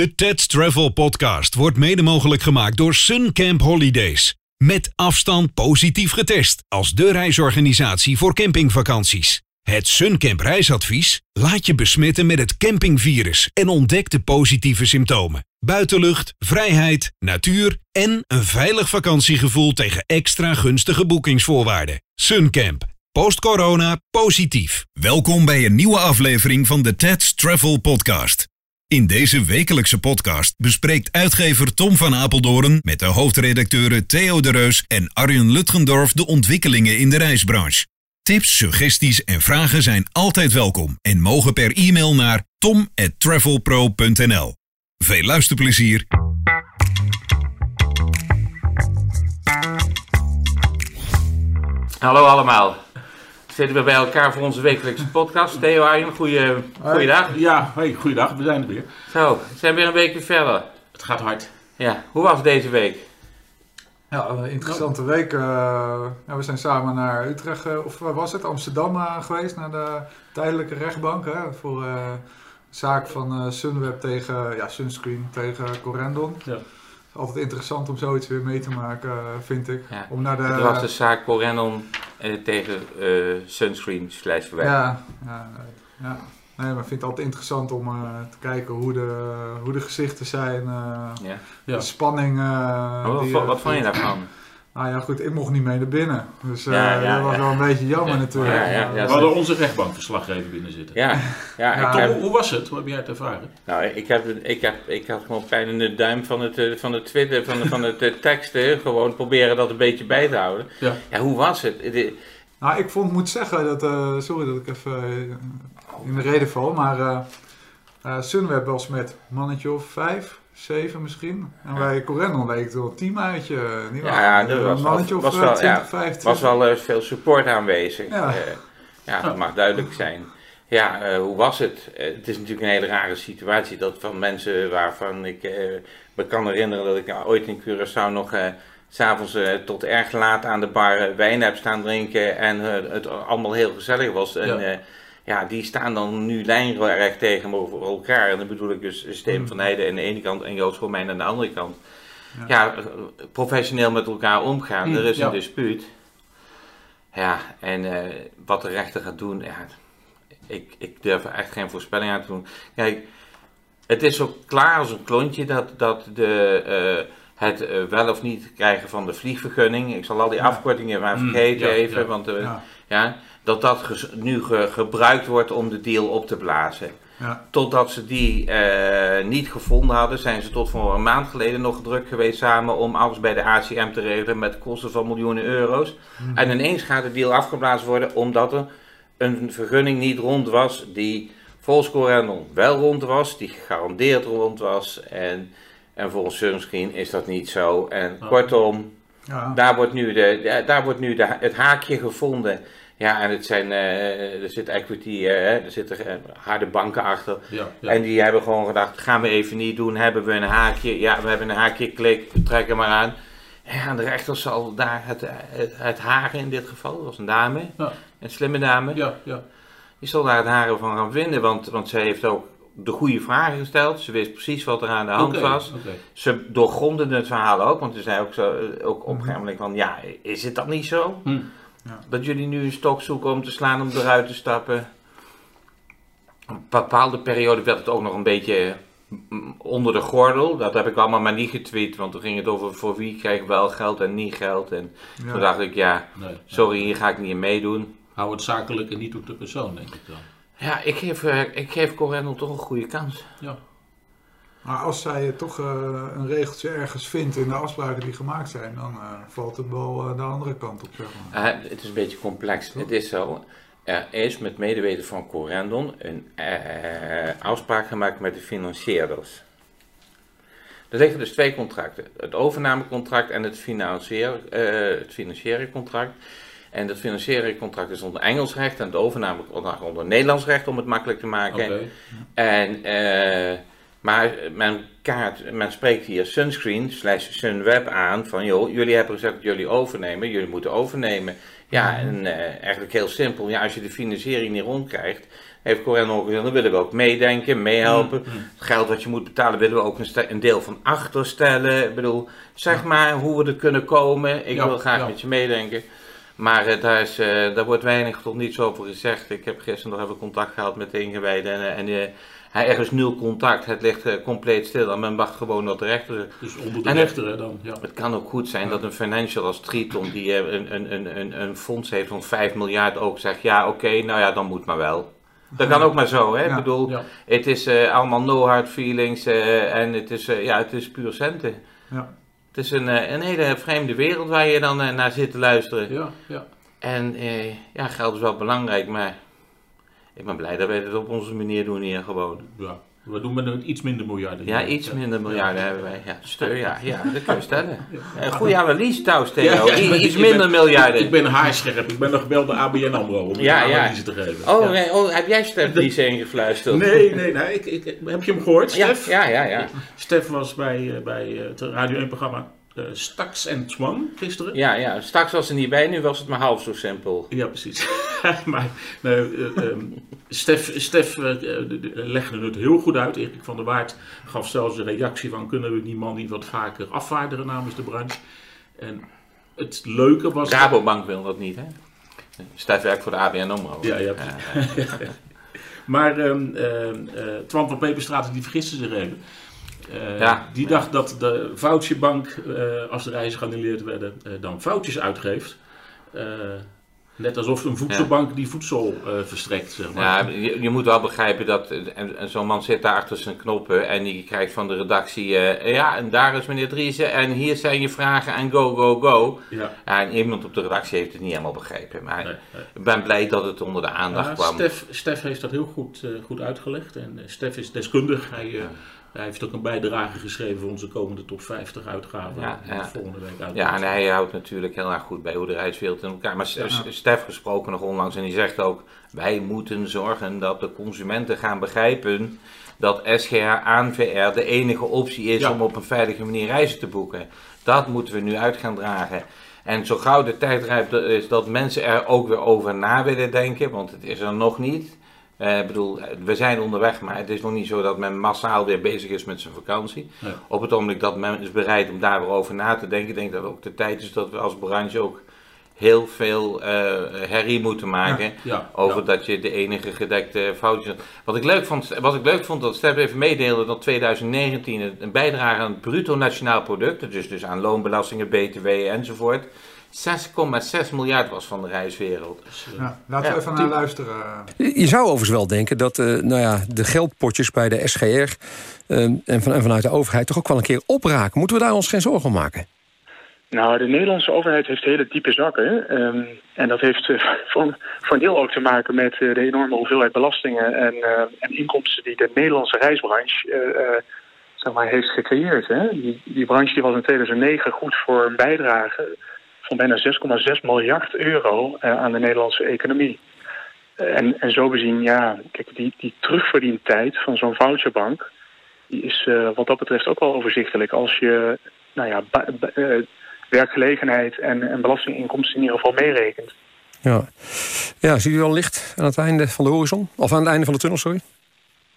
De TED Travel Podcast wordt mede mogelijk gemaakt door Suncamp Holidays. Met afstand positief getest als de reisorganisatie voor campingvakanties. Het Suncamp reisadvies laat je besmetten met het campingvirus en ontdek de positieve symptomen. Buitenlucht, vrijheid, natuur en een veilig vakantiegevoel tegen extra gunstige boekingsvoorwaarden. Suncamp. Post-corona positief. Welkom bij een nieuwe aflevering van de TED Travel Podcast. In deze wekelijkse podcast bespreekt uitgever Tom van Apeldoorn met de hoofdredacteuren Theo de Reus en Arjen Lutgendorf de ontwikkelingen in de reisbranche. Tips, suggesties en vragen zijn altijd welkom en mogen per e-mail naar tom@travelpro.nl. Veel luisterplezier. Hallo allemaal. Zitten we bij elkaar voor onze wekelijkse podcast. Theo Arjen, goeie, goeiedag. Ja, hey, goeiedag, we zijn er weer. Zo, we zijn weer een weekje verder. Het gaat hard. Ja, hoe was deze week? Ja, een interessante week. eh, ja, we zijn samen naar Utrecht, eh, of waar was het? Amsterdam eh, geweest, naar de tijdelijke rechtbank. Hè, voor eh, de zaak van eh, Sunweb tegen, ja, Sunscreen tegen Corendon. Ja. Altijd interessant om zoiets weer mee te maken, eh, vind ik. Ja. Om naar de, Het was de zaak Corendon eh, tegen eh, Sunscreen slash ja, ja, ja. Nee, maar ik vind het altijd interessant om te kijken hoe de, hoe de gezichten zijn. Ja. Ja. De spanning. wat, die, wat, wat vond je daarvan? Nou ja, goed, ik mocht niet mee naar binnen. Dus eh, Ja, ja, dat was ja. wel een beetje jammer Ja, natuurlijk. ja, ja, ja. We hadden onze rechtbankverslaggever binnen zitten. Ja, ja, Tom, heb, hoe was het? Hoe heb jij het ervaren? nou, ik, heb, ik, heb, ik had gewoon pijn in de duim van het, eh, van het Twitter, van, van het eh, teksten. Gewoon proberen dat een beetje bij te houden. Ja. Ja, hoe was het? Nou, ik vond, moet zeggen dat, eh, sorry dat ik even in de reden val, maar eh eh, Sunweb was met mannetje of vijf, zeven misschien. En bij Corendon leek het wel een teamuitje. Niet Ja, ja, een was mannetje of was eh, wel, 20, ja, 25. was wel eh, veel support aanwezig. Ja. Ja, ja dat mag duidelijk zijn. Ja, eh, hoe was het? Eh, het is natuurlijk een hele rare situatie dat van mensen waarvan ik eh, me kan herinneren dat ik ooit in Curaçao nog eh, s s'avonds eh, tot erg laat aan de bar eh, wijn heb staan drinken en eh, het allemaal heel gezellig was. En, Ja. Ja. die staan dan nu lijnrecht tegenover elkaar. En dan bedoel ik dus Steven van Heijden aan de ene kant en Joost Romein aan de andere kant. Ja. Ja, professioneel met elkaar omgaan. Mm, er is ja. een dispuut. Ja, en eh, wat de rechter gaat doen, ja, ik, ik durf er echt geen voorspelling aan te doen. Kijk, het is ook klaar als een klontje dat, dat de, eh, het eh, wel of niet krijgen van de vliegvergunning, ik zal al die afkortingen maar Mm, vergeten ja, even, ja. want Ja, ja, dat dat nu ge- gebruikt wordt om de deal op te blazen. ja, Totdat ze die eh, niet gevonden hadden, zijn ze tot voor een maand geleden nog druk geweest samen om alles bij de ACM te regelen met kosten van miljoenen euro's. Mhm. En ineens gaat de deal afgeblazen worden omdat er een vergunning niet rond was die volgens Corendon wel rond was, die gegarandeerd rond was. En, en volgens Sunscreen is dat niet zo. En kortom, ja. daar wordt nu, de, de- daar wordt nu de, het haakje gevonden. Ja, en het zijn, eh, er zit equity, eh, er zitten eh, harde banken achter. Ja, ja. En die hebben gewoon gedacht, gaan we even niet doen, hebben we een haakje. Ja, we hebben een haakje, klik, we trekken maar aan. En de rechter zal daar het, het, het haren in dit geval, dat was een dame, Ja. een slimme dame. ja, ja. Die zal daar het haren van gaan vinden, want, want ze heeft ook de goede vragen gesteld. Ze wist precies wat er aan de hand was. Ze doorgronden het verhaal ook, want ze zei ook, zo, ook op een gegeven moment van, ja, is het dan niet zo? Dat jullie nu een stok zoeken om te slaan, om eruit te stappen. Een bepaalde periode werd het ook nog een beetje mm, onder de gordel. Dat heb ik allemaal maar niet getweet, want toen ging het over voor wie krijgt wel geld en niet geld. En ja. toen dacht ik, ja, Nee, sorry, hier ga ik niet in meedoen. Hou het zakelijk en niet op de persoon, denk ik dan. Ja, ik geef, eh, ik geef Corendon toch een goede kans. Ja. Maar als zij toch eh, een regeltje ergens vindt in de afspraken die gemaakt zijn, dan eh, valt het wel eh, de andere kant op, zeg maar. Het is een beetje complex. Het is zo. Er is met medeweten van Corendon een afspraak gemaakt met de financierders. Er liggen dus twee contracten: het overnamecontract en het, financier, het financiële contract. En het financiële contract is onder Engels recht en het overnamecontract onder Nederlands recht, om het makkelijk te maken. Oké. En, maar men, kaart, men spreekt hier Sunscreen slash Sunweb aan van joh, jullie hebben gezegd dat jullie overnemen, jullie moeten overnemen. Ja, en eh, eigenlijk heel simpel, ja, als je de financiering niet rondkrijgt, heeft Corendon gezegd, dan willen we ook meedenken, meehelpen. Mm, mm. Het geld wat je moet betalen willen we ook een, een deel van achterstellen. Ik bedoel, zeg maar hoe we er kunnen komen. Ik Ja, wil graag ja. met je meedenken. Maar daar, is, eh, daar wordt weinig tot niets over gezegd. Ik heb gisteren nog even contact gehad met de ingewijden. En, eh, en eh, hij er is nul contact. Het ligt eh, compleet stil. En men wacht gewoon tot de rechter. Dus onder de En het- rechter hè, dan. Ja. Het kan ook goed zijn dat een financial als Triton, die een, een, een, een, een fonds heeft van 5 miljard, ook zegt: ja, oké, nou ja, dan moet maar wel. Dat kan ook maar zo, hè? Ja. Ik bedoel, Ja. het is eh, allemaal no hard feelings eh, en het is, eh, ja, het is puur centen. Ja. Het is een, eh, een hele vreemde wereld waar je dan eh, naar zit te luisteren. Ja, ja. En eh, ja, geld is wel belangrijk, maar ik ben blij dat wij het op onze manier doen hier gewoon. ja. We doen met een iets minder miljarden. Ja, iets minder miljarden hebben wij. Ja, steur, ja, ja, dat kun je stellen. Ja. Goeie analyse trouwens, Theo. Iets ben- minder miljarden. Ik ben haarscherp. Ik ben nog gebeld door ABN AMRO om Ja, een analyse te geven. Oh, nee, oh, heb jij Stef Dries ingefluisterd? Nee, nee, nee. Ik, ik, heb je hem gehoord, Stef? ja, ja, ja. Stef was bij, eh, bij eh, het Radio 1-programma eh Stax en Twan gisteren. Ja, ja, straks was er niet bij, nu was het maar half zo simpel. Ja, precies. maar eh, ehm, Stef, Stef eh, de- de- legde het heel goed uit. Erik van der Waard gaf zelfs een reactie van... kunnen we die man niet wat vaker afvaarderen namens de branche? En het leuke was... Rabobank wil dat niet, hè? Stef werkt voor de ABN AMRO. Ja, ja, precies. Maar ehm, ehm, eh, Twan van Peperstraat die vergiste zich even. Eh, Ja. Die dacht dat de voucherbank, eh, als de reizen geannuleerd werden, eh, dan foutjes uitgeeft. Net alsof een voedselbank die voedsel verstrekt, zeg maar. Ja, je, je moet wel begrijpen dat en, en zo'n man zit daar achter zijn knoppen en die krijgt van de redactie, ja, en daar is meneer Driessen en hier zijn je vragen en go, go, go. En iemand op de redactie heeft het niet helemaal begrepen, maar nee, nee. ik ben blij dat het onder de aandacht Ja, kwam. Stef, Stef heeft dat heel goed, goed uitgelegd. En Stef is deskundig. Hij, hij heeft ook een bijdrage geschreven voor onze komende top 50 uitgaven. Ja, volgende week uitkomt. Ja, en hij houdt natuurlijk heel erg goed bij hoe de reiswereld in elkaar. Maar Ja. Stef gesproken nog onlangs en die zegt ook: wij moeten zorgen dat de consumenten gaan begrijpen dat SGH ANVR de enige optie is Ja. om op een veilige manier reizen te boeken. Dat moeten we nu uit gaan dragen. En zo gauw de tijd rijpt is dat mensen er ook weer over na willen denken, want het is er nog niet. Eh, ik bedoel, we zijn onderweg, maar het is nog niet zo dat men massaal weer bezig is met zijn vakantie. Nee. Op het ogenblik dat men is bereid om daar weer over na te denken, ik denk dat ook de tijd is dat we als branche ook heel veel eh, herrie moeten maken. Ja, Over ja. dat je de enige gedekte foutjes. Wat ik leuk vond, wat ik leuk vond dat Stef even meedeelde dat 2019 een- een bijdrage aan het bruto nationaal product, dus, dus aan loonbelastingen, BTW enzovoort, 6,6 miljard was van de reiswereld. Ja, laten we Ja, even naar luisteren. Je zou overigens wel denken dat eh, nou ja, de geldpotjes bij de SGR eh, en, van, en vanuit de overheid toch ook wel een keer opraken. Moeten we daar ons geen zorgen om maken? Nou, de Nederlandse overheid heeft hele diepe zakken. ehm, en dat heeft eh, voor, voor een deel ook te maken met eh, de enorme hoeveelheid belastingen en, eh, en inkomsten die de Nederlandse reisbranche eh, eh, zeg maar, heeft gecreëerd. Hè? Die, die branche die was in 2009 goed voor een bijdrage van bijna 6,6 miljard euro eh, aan de Nederlandse economie. Eh, en, en zo bezien, ja, kijk, die, die terugverdientijd van zo'n voucherbank, die is eh, wat dat betreft ook wel overzichtelijk. Als je, nou ja, werkgelegenheid en, en belastinginkomsten in ieder geval meerekent. Ja. ja, ziet u al licht aan het einde van de horizon? Of aan het einde van de tunnel, sorry?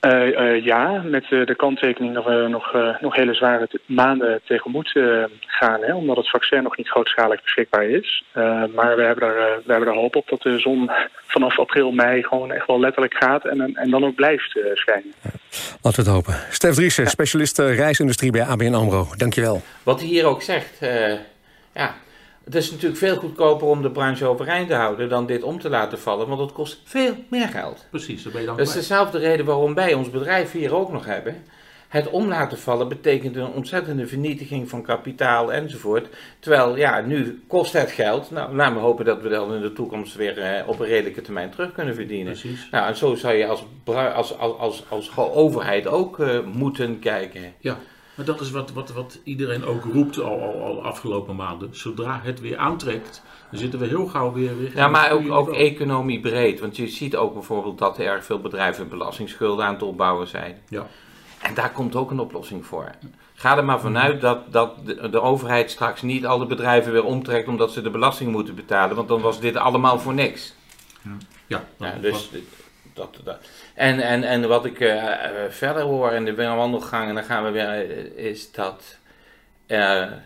Eh, eh, ja, met eh, de kanttekening dat we nog, eh, nog hele zware maanden tegemoet eh, gaan, hè, omdat het vaccin nog niet grootschalig beschikbaar is. Eh, maar we hebben, er, we hebben er hoop op dat de zon vanaf april, mei gewoon echt wel letterlijk gaat en, en dan ook blijft eh, schijnen. Laten we het hopen. Stef Driessen, specialist reisindustrie bij ABN AMRO. Dankjewel. Wat hij hier ook zegt, eh, ja, het is natuurlijk veel goedkoper om de branche overeind te houden dan dit om te laten vallen, want het kost veel meer geld. precies, daar ben je dan Dat is dezelfde reden waarom wij ons bedrijf hier ook nog hebben. Het om laten vallen betekent een ontzettende vernietiging van kapitaal enzovoort. Terwijl, ja, nu kost het geld. Nou, laten we hopen dat we dat in de toekomst weer eh, op een redelijke termijn terug kunnen verdienen. Precies. Nou, en zo zou je als, als, als, als, als overheid ook eh, moeten kijken. Ja, maar dat is wat, wat, wat iedereen ook roept al, al, al afgelopen maanden. Zodra het weer aantrekt, dan zitten we heel gauw weer weer. Ja, maar ook, ook economie breed. Want je ziet ook bijvoorbeeld dat er erg veel bedrijven belastingsschulden aan het opbouwen zijn. Ja. En daar komt ook een oplossing voor. Ga er maar vanuit dat, dat de, de overheid straks niet alle bedrijven weer omtrekt omdat ze de belasting moeten betalen. Want dan was dit allemaal voor niks. Ja, Ja, nou, dus dat, dat. En, en, en wat ik eh, eh, verder hoor in de wandelgangen, dan gaan we weer, eh, is dat er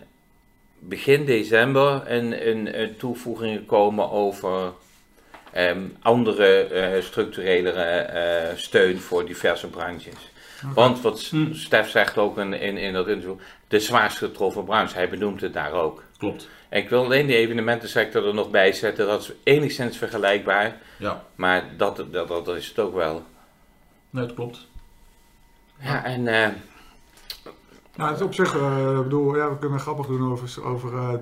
begin december een, een, een toevoegingen komen over ehm, andere structurele steun voor diverse branches. Want wat Hm. Stef zegt ook in, in, in dat interview, de zwaarst getroffen branche, hij benoemt het daar ook. Klopt. En ik wil alleen de evenementensector er nog bij zetten, dat is enigszins vergelijkbaar, Ja, maar dat, dat, dat is het ook wel. Nee, dat klopt. Ja, en eh, Nou, het is op zich, eh, ik bedoel, ja, we kunnen grappig doen over, over eh,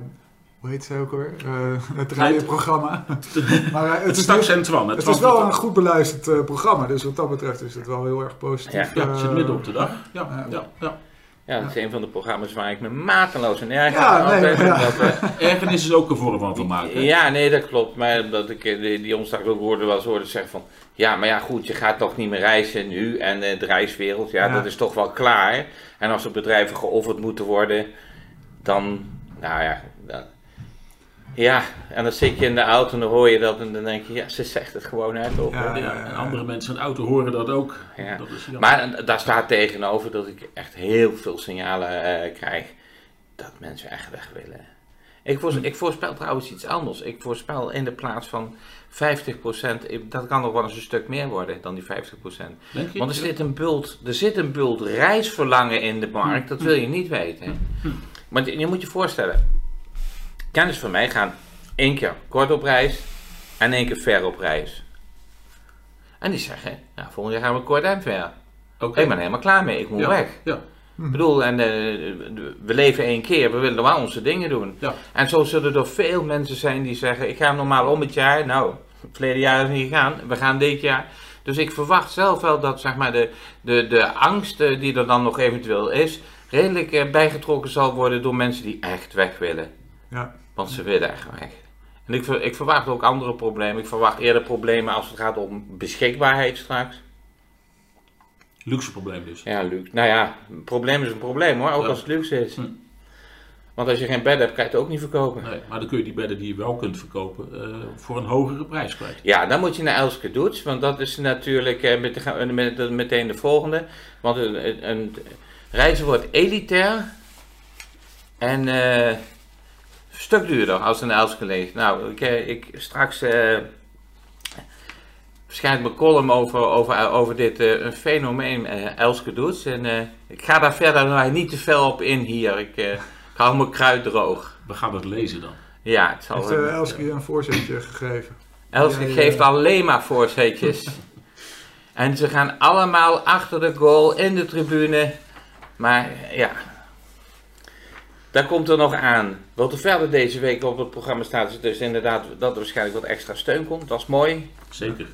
hoe heet ze ook alweer? Eh, het radioprogramma. maar het is, en Twan. het is wel een goed beluisterd eh, programma, dus wat dat betreft is het wel heel erg positief. Ja, Ja, het zit midden op de dag. Ja, ja. ja, ja. dat is een van de programma's waar ik me mateloos in erger. Ja, nee, omdat, eh, Ergernis is ook een vorm van vermaak. Ja, nee, dat klopt. Maar dat ik eh, die, die onsdag ook hoorde wel eens hoorde zeggen van... Ja, maar ja, goed, je gaat toch niet meer reizen nu. En eh, de reiswereld, ja, Ja. dat is toch wel klaar. En als er bedrijven geofferd moeten worden, dan... Nou ja, ja, en dan zit je in de auto en dan hoor je dat en dan denk je... Ja, ze zegt het gewoon uit. Op, Ja, Ja, en andere mensen in de auto horen dat ook. Ja. Dat is. Maar daar staat tegenover dat ik echt heel veel signalen eh, krijg dat mensen echt weg willen. Ik, voors- ik voorspel trouwens iets anders. Ik voorspel in de plaats van 50%, ik- dat kan nog wel eens een stuk meer worden dan die 50%. Denk je? Want er zit een bult, er zit een bult reisverlangen in de markt, dat wil je niet weten. Maar je je moet je voorstellen, kennis van mij gaan één keer kort op reis en één keer ver op reis. En die zeggen, nou, volgend jaar gaan we kort en ver. Oké. Ik ben helemaal klaar mee, ik moet Ja. weg. Ja. Ik bedoel, en, eh, we leven één keer, we willen wel onze dingen doen. Ja. En zo zullen er veel mensen zijn die zeggen, ik ga normaal om het jaar, nou, het verleden jaar is niet gegaan, we gaan dit jaar. Dus ik verwacht zelf wel dat zeg maar, de, de, de angst eh, die er dan nog eventueel is, redelijk eh, bijgetrokken zal worden door mensen die echt weg willen. Ja. Want ze willen echt weg. En ik, ik verwacht ook andere problemen. Ik verwacht eerder problemen als het gaat om beschikbaarheid straks. Luxe probleem dus. Ja, luxe. Nou ja, een probleem is een probleem hoor, ook Ja. als het luxe is. Hm. Want als je geen bed hebt, kan je het ook niet verkopen. Nee, maar dan kun je die bedden die je wel kunt verkopen eh, voor een hogere prijs kwijt. Ja, dan moet je naar Elske Doets, want dat is natuurlijk eh, met, we met, met- meteen de volgende. Want een, een, een reizen wordt elitair en eh, stuk duurder als een Elske. Nou, ik, eh, ik straks eh verschijnt mijn column over, over, over dit eh, een fenomeen eh Elske Doets. En eh, ik ga daar verder nou, niet te veel op in hier. Ik, eh, ik hou mijn kruid droog. We gaan het lezen dan. Ja, het zal... Heeft eh, uh, Elske een voorzetje gegeven? Elske Ja, ja, geeft alleen maar voorzetjes. en ze gaan allemaal achter de goal in de tribune. Maar ja, daar komt er nog aan. Wat er verder deze week op het programma staat, is dus inderdaad dat er waarschijnlijk wat extra steun komt. Dat is mooi. Zeker.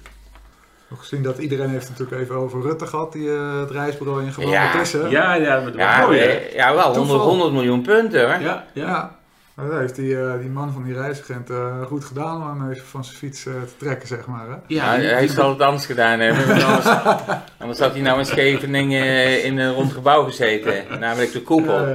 Nog gezien dat iedereen heeft het natuurlijk even over Rutte gehad, die eh, het reisbureau in Ja. is. hè? Ja, ja, maar dat Ja, mooi, hè? eh, ja wel 100, Toeval. 100 miljoen punten hoor. Ja, ja. Dat heeft die, eh, die man van die reisagent eh, goed gedaan om hem even van zijn fiets eh, te trekken, zeg maar. Hè? Ja, hij zal het anders gedaan hebben. Anders, anders had hij nou in Scheveningen eh, in een rond gebouw gezeten. Namelijk de koepel.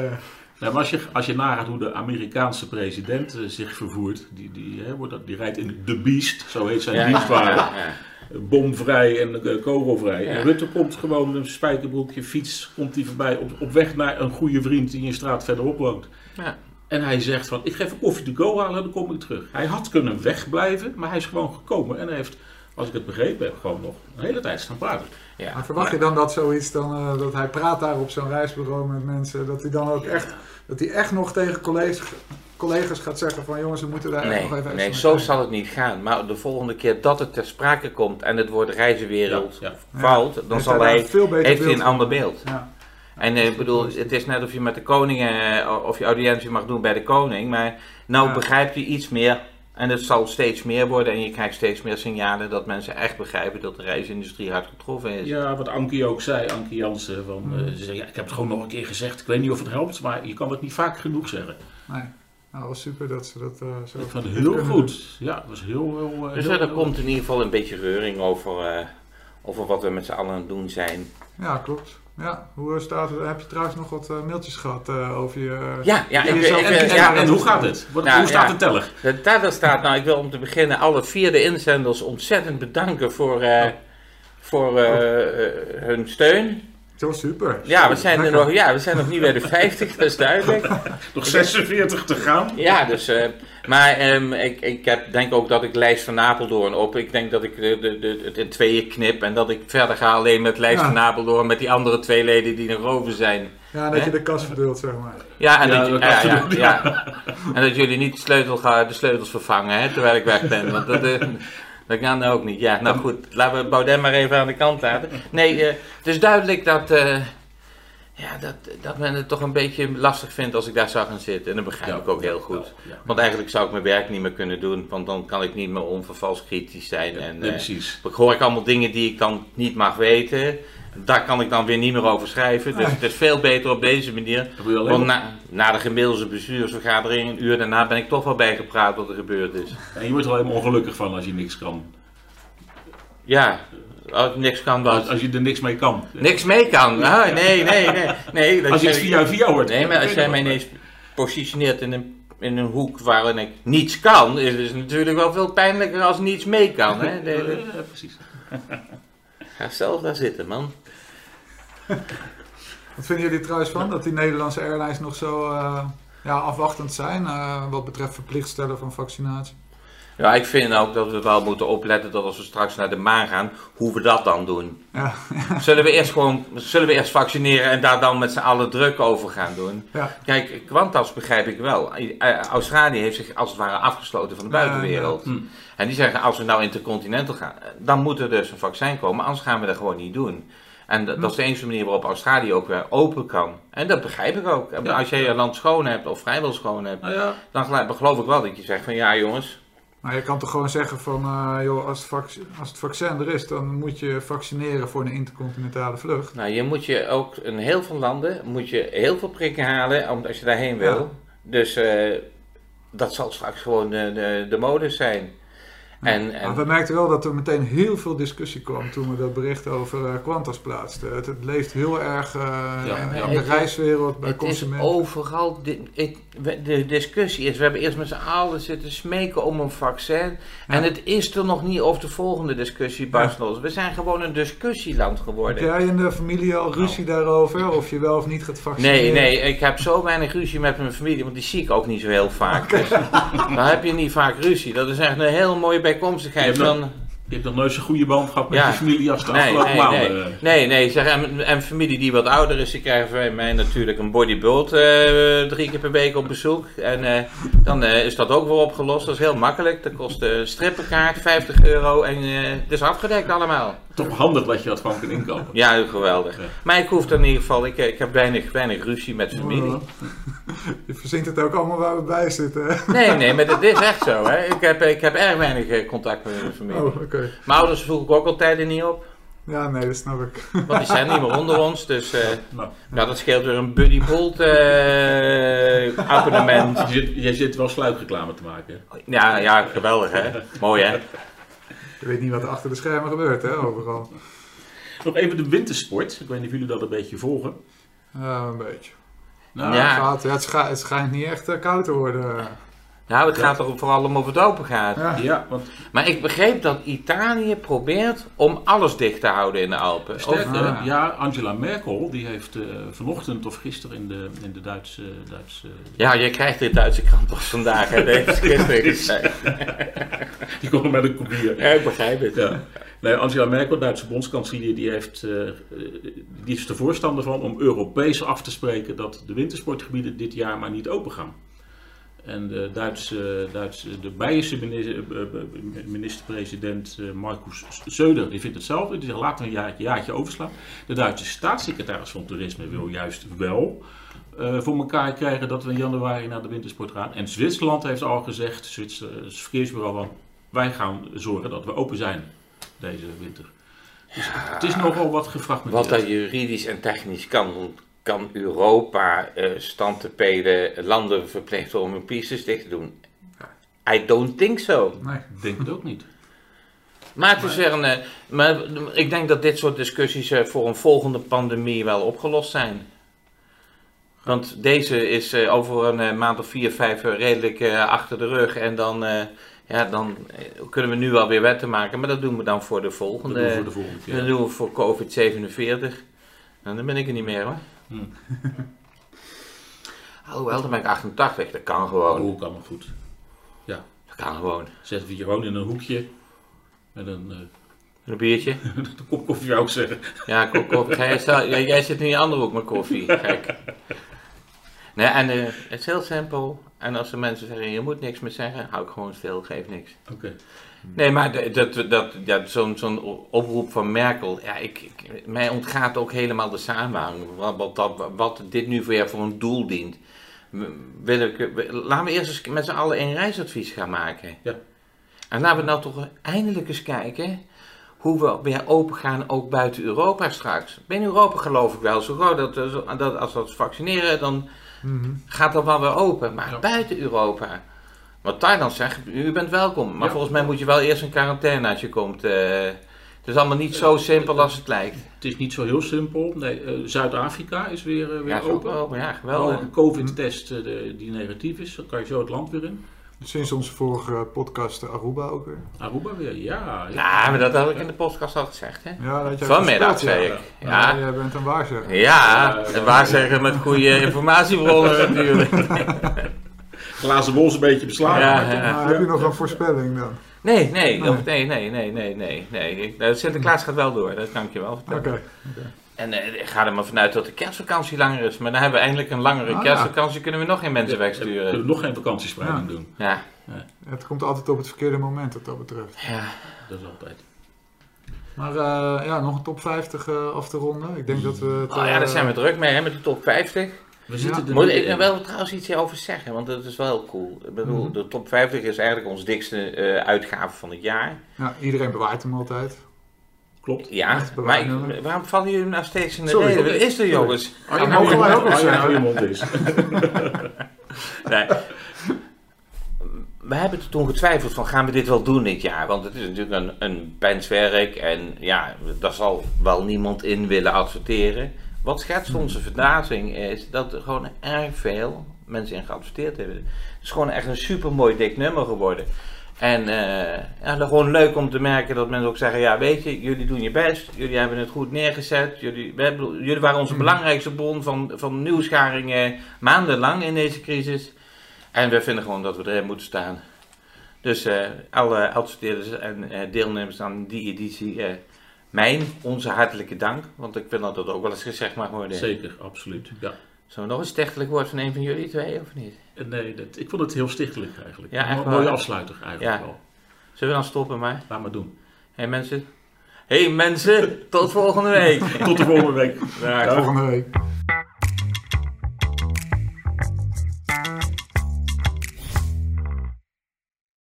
Ja, maar als je, als je nagaat hoe de Amerikaanse president eh, zich vervoert, die, die, hè, wordt dat, die rijdt in de Beast, zo heet zijn Ja, dienstwagen, ja, bomvrij en eh, kogelvrij. En Rutte komt gewoon met een spijkerbroekje, fiets, komt hij voorbij op, op weg naar een goede vriend die een straat verderop woont. Ja. En hij zegt van, ik ga even koffie to go halen, dan kom ik terug. Hij had kunnen wegblijven, maar hij is gewoon gekomen en hij heeft, als ik het begrepen heb, gewoon nog een hele tijd staan praten. Ja. maar verwacht je dan dat zoiets, dan, eh, dat hij praat daar op zo'n reisbureau met mensen, dat hij dan ook echt, dat hij echt nog tegen collega's, collega's gaat zeggen van jongens, we moeten daar echt Nee, nog even nee zo kijken. zal het niet gaan. Maar de volgende keer dat het ter sprake komt en het woord reizenwereld Ja, valt, dan Heeft zal hij daar hij, een veel beter heeft hij een ander beeld. Ja. En eh, ik bedoel, het is net of je met de koning, eh, of je audiëntie mag doen bij de koning, maar nou Ja. begrijpt hij iets meer en het zal steeds meer worden en je krijgt steeds meer signalen dat mensen echt begrijpen dat de reisindustrie hard getroffen is. Ja, wat Ankie ook zei, Ankie Jansen, van, eh, ze zei, ja, ik heb het gewoon nog een keer gezegd. Ik weet niet of het helpt, maar je kan het niet vaak genoeg zeggen. Nee. Nou, was super dat ze dat eh, zo Ik vond het heel goed. Ja, het was heel, heel... eh, Dus heel- er heel- komt in ieder geval een beetje reuring over, eh, over wat we met z'n allen aan het doen zijn. Ja, klopt. Ja, hoe eh, staat het? Heb je trouwens nog wat eh, mailtjes gehad eh, over je... Ja, ja, ik, Ja, ik, zo- ik- En, en, ja, en hoe gaat het? Wat, Nou, hoe staat ja. de teller? De teller staat, nou ik wil om te beginnen alle vier de inzenders ontzettend bedanken voor, eh, voor hun steun. Zo super. Ja, we zijn, er nog, ja, we zijn nog niet bij de 50, dat is duidelijk. Nog 46 te gaan. Ja, dus, eh, maar ehm, ik, ik heb, denk ook dat ik Lijst van Apeldoorn op. Ik denk dat ik de, de, de, het in tweeën knip en dat ik verder ga alleen met Lijst Ja. van Apeldoorn met die andere twee leden die nog over zijn. Ja, dat je de kas verdeelt, zeg maar. Ja, en, Ja, dat, dat ja, en dat jullie niet de, sleutel gaan, de sleutels vervangen hè, terwijl ik weg ben. Want dat, eh, dat kan ook niet. Ja, nou goed, laten we Baudet maar even aan de kant laten. Nee, eh, het is duidelijk dat, eh, ja, dat, dat men het toch een beetje lastig vindt als ik daar zou gaan zitten. En dat begrijp Ja. ik ook heel goed. Ja. Want eigenlijk zou ik mijn werk niet meer kunnen doen, want dan kan ik niet meer onvervals kritisch zijn. En, eh, precies. dan hoor ik allemaal dingen die ik dan niet mag weten. Daar kan ik dan weer niet meer over schrijven. Dus het is veel beter op deze manier. Je Want na, na de gemiddelde bestuursvergadering, een uur daarna, ben ik toch wel bijgepraat wat er gebeurd is. En je wordt er alleen maar ongelukkig van als je niks kan. Ja, als ik niks kan, Als, je er niks mee kan. Niks mee kan. Ah, nee, nee, nee. nee dat Als jij- iets via via wordt. Nee, maar als jij mij ineens positioneert in een, in een hoek waarin ik niets kan, is het natuurlijk wel veel pijnlijker als niets mee kan. Hè? Ja, precies. Ga zelf daar zitten, man. Wat vinden jullie trouwens van dat die Nederlandse airlines nog zo eh, ja, afwachtend zijn eh, wat betreft verplicht stellen van vaccinatie? Ja, ik vind ook dat we wel moeten opletten dat als we straks naar de maan gaan, hoe we dat dan doen. Ja, Zullen we eerst gewoon, zullen we eerst vaccineren en daar dan met z'n allen druk over gaan doen? ja. Kijk, Qantas begrijp ik wel. Eh, Australië heeft zich als het ware afgesloten van de buitenwereld. Ja, ja. En die zeggen, als we nou intercontinental gaan, dan moet er dus een vaccin komen, anders gaan we dat gewoon niet doen. En dat, dat is de enige manier waarop Australië ook weer open kan. En dat begrijp ik ook. Ja. Als jij je land schoon hebt, of vrijwel schoon hebt, Nou ja, dan gelijk- geloof ik wel dat je zegt van ja jongens, Maar je kan toch gewoon zeggen van, eh, joh, als het, vac- als het vaccin er is, dan moet je vaccineren voor een intercontinentale vlucht. Nou, je moet je ook in heel veel landen moet je heel veel prikken halen om, als je daarheen wil. Ja. Dus eh, dat zal straks gewoon de, de, de modus zijn. En, en, Maar we merkten wel dat er meteen heel veel discussie kwam toen we dat bericht over eh, Qantas plaatsten. Het, het leeft heel erg eh, Ja, in, maar in de reiswereld bij het is consumenten. overal. De, ik- de discussie is: we hebben eerst met z'n allen zitten smeken om een vaccin. En het is er nog niet over de volgende discussie barst los. We zijn gewoon een discussieland Heb geworden. jij in de familie al ruzie daarover of je wel of niet gaat vaccineren? Nee, nee, ik heb zo weinig ruzie met mijn familie, want die zie ik ook niet zo heel vaak. Dus, dan heb je niet vaak ruzie. Dat is echt een heel mooie bijkomstigheid. Je hebt Van, je hebt nog nooit zo'n goede band gehad met Ja. je familie als de nee, afgelopen nee, maanden. nee, nee. Zeg, en, en familie die wat ouder is, die krijgen van mij natuurlijk een bodybuild eh drie keer per week op bezoek. En eh, dan eh, is dat ook weer opgelost. Dat is heel makkelijk. Dat kost een strippenkaart, 50 euro en het is afgedekt allemaal. Toch handig dat je dat gewoon kan inkopen. Ja, geweldig. Ja. Maar ik hoef er in ieder geval, ik, eh, ik heb weinig, weinig ruzie met familie. Oh. Je verzint het ook allemaal waar we bij zitten. Nee, nee, maar het is echt zo. Hè. Ik, heb, ik heb erg weinig eh, contact met mijn familie. Oh, oké. Mijn ouders vroeg ik ook al tijden niet op. Ja, nee, dat snap ik. Want die zijn niet meer onder ons. Dus eh, Nou, ja, dat scheelt weer een Buddy Bolt eh, abonnement. je zit, jij zit wel sluikreclame te maken. hè? Ja, ja, geweldig hè. Mooi hè. Je weet niet wat er achter de schermen gebeurt, hè, overal. Nog even de wintersport. Ik weet niet of jullie dat een beetje volgen. Ja, een beetje. Nou, Ja. Het, gaat, ja, het, scha- het schijnt niet echt eh, koud te worden. Nou, het gaat er vooral om of het open gaat. Ja. Ja, want Maar ik begreep dat Italië probeert om alles dicht te houden in de Alpen. sterker, Of- ah. ja, Angela Merkel die heeft eh, vanochtend of gisteren in de, in de Duitse, Duitse Ja, je krijgt de Duitse krant pas vandaag. Hè. Gisteren die er met een kopier. Ja, ik begrijp het. Ja. Nee, Angela Merkel, Duitse bondskanselier, die, heeft, eh, eh, die is er voorstander van om Europees af te spreken dat de wintersportgebieden dit jaar maar niet open gaan. En de Duitse, Duitse de Beierse minister- eh, eh, minister-president eh, Markus Söder, die vindt hetzelfde. Die zegt laten we een jaartje, jaartje overslaan. De Duitse staatssecretaris van Toerisme wil juist wel eh, voor elkaar krijgen dat we in januari naar de wintersport gaan. En Zwitserland heeft al gezegd, Zwitser, het verkeersbureau, van, wij gaan zorgen dat we open zijn deze winter. Dus het is nogal wat gefragmenteerd. Wat dat juridisch en technisch kan, kan Europa eh stand te peden landen verplichten om hun pistes dicht te doen. I don't think so. Nee. Ik denk het ook niet. Maar het is weer een. maar ik denk dat dit soort discussies eh, voor een volgende pandemie wel opgelost zijn. Want deze is eh, over een maand of vier, vijf redelijk achter de rug. En dan Ja, dan kunnen we nu wel weer wetten maken, maar dat doen we dan voor de Dat volgende. doen we voor de volgende keer. Dat doen we voor COVID-47. En dan ben ik er niet meer hoor. Hm. Alhoewel, dan ben ik 88, dat kan gewoon. Oh, kan nog goed. Dat kan gewoon. We je gewoon in een hoekje. Met een, eh, Een biertje. een kop koffie zou ik zeggen. Ja, ko- koffie. Jij, jij, jij zit in die andere hoek met koffie. Kijk. Nee, en eh, het is heel simpel. En als de mensen zeggen, je moet niks meer zeggen, hou ik gewoon stil, geef niks. Oké. Nee, maar dat, dat, ja, zo'n zo'n oproep van Merkel, ja, ik, ik- mij ontgaat ook helemaal de samenhang. Wat, wat, dat- wat dit nu weer voor een doel dient. Wil ik, laten we eerst eens met z'n allen een reisadvies gaan maken. Ja. En laten we nou toch eindelijk eens kijken hoe we weer open gaan, ook buiten Europa straks. Binnen Europa geloof ik wel zo dat, eh, dat als we vaccineren, dan Mhm. gaat dat wel weer open. Maar Ja. buiten Europa. Want Thailand zegt, u bent welkom. Maar Ja. volgens mij moet je wel eerst in quarantaine als je komt. eh. het is allemaal niet zo simpel als het lijkt. Het is niet zo heel simpel. Nee, eh, Zuid-Afrika is weer, eh, weer Ja, open. open. Ja, Wel geweldig. een COVID-test eh, de- die negatief is, dan kan je zo het land weer in. Sinds onze vorige podcast eh, Aruba ook weer. Aruba weer, ja. Ja, maar dat had ik in de podcast al gezegd. Hè? Ja, dat jij Vanmiddag zei ja. ik. Ja, Ja, jij bent een waarzegger. ja. en waar zeggen met goede informatiebronnen natuurlijk. Glazen bol is een beetje beslagen. Ja, maar ja. Heb je nog een voorspelling dan? Nee, nee, nee, nee, nee, nee, nee. nee. Nou, Sinterklaas gaat wel door, dat kan ik je wel Oké. vertellen. En eh, ik ga er maar vanuit dat de kerstvakantie langer is. Maar dan hebben we eindelijk een langere Ah, ja. kerstvakantie. Kunnen we nog geen mensen Ja, Kunnen wegsturen. we nog geen vakantiespreiding Ja. doen. Ja, Het komt altijd op het verkeerde moment wat dat betreft. ja. Dat is altijd. Maar eh, ja, nog een top 50 eh, af te ronden. Ik denk dat we het... Oh ja, daar zijn we druk mee, hè, met de top 50. We zitten er Moet ik er wel trouwens iets over zeggen, want dat is wel heel cool. Ik bedoel, Mhm. de top 50 is eigenlijk ons dikste eh, uitgave van het jaar. Ja, iedereen bewaart hem altijd. Klopt. Ja, maar ik- waarom vallen jullie nou steeds in de Sorry, reden? Wat is er, jongens? Oh, ja, mogen wij ook nog Als je nou zeggen. je mond is. Nee. We hebben er toen getwijfeld van, gaan we dit wel doen dit jaar? Want het is natuurlijk een, een penswerk en ja, daar zal wel niemand in willen adverteren. Wat schetst onze verbazing is dat er gewoon erg veel mensen in geadverteerd hebben. Het is gewoon echt een supermooi dik nummer geworden. En eh ja, gewoon leuk om te merken dat mensen ook zeggen, ja weet je, jullie doen je best, jullie hebben het goed neergezet, jullie, hebben- jullie waren onze belangrijkste bron van, van nieuwsgaringen maandenlang in deze crisis. En we vinden gewoon dat we erin moeten staan. Dus eh, alle en eh, deelnemers aan die editie, mijn, onze hartelijke dank. Want ik vind dat dat ook wel eens gezegd mag worden. Zeker, absoluut. Ja. Zullen we nog een stichtelijk woord van een van jullie twee, of niet? En Nee, dat, ik vond het heel stichtelijk eigenlijk. Ja, echt Een mooie afsluiter eigenlijk Ja. wel. Zullen we dan stoppen maar? Laat maar doen. Hé hey, mensen. Hé hey, mensen, tot volgende week. Tot de volgende week. Dag. Volgende week.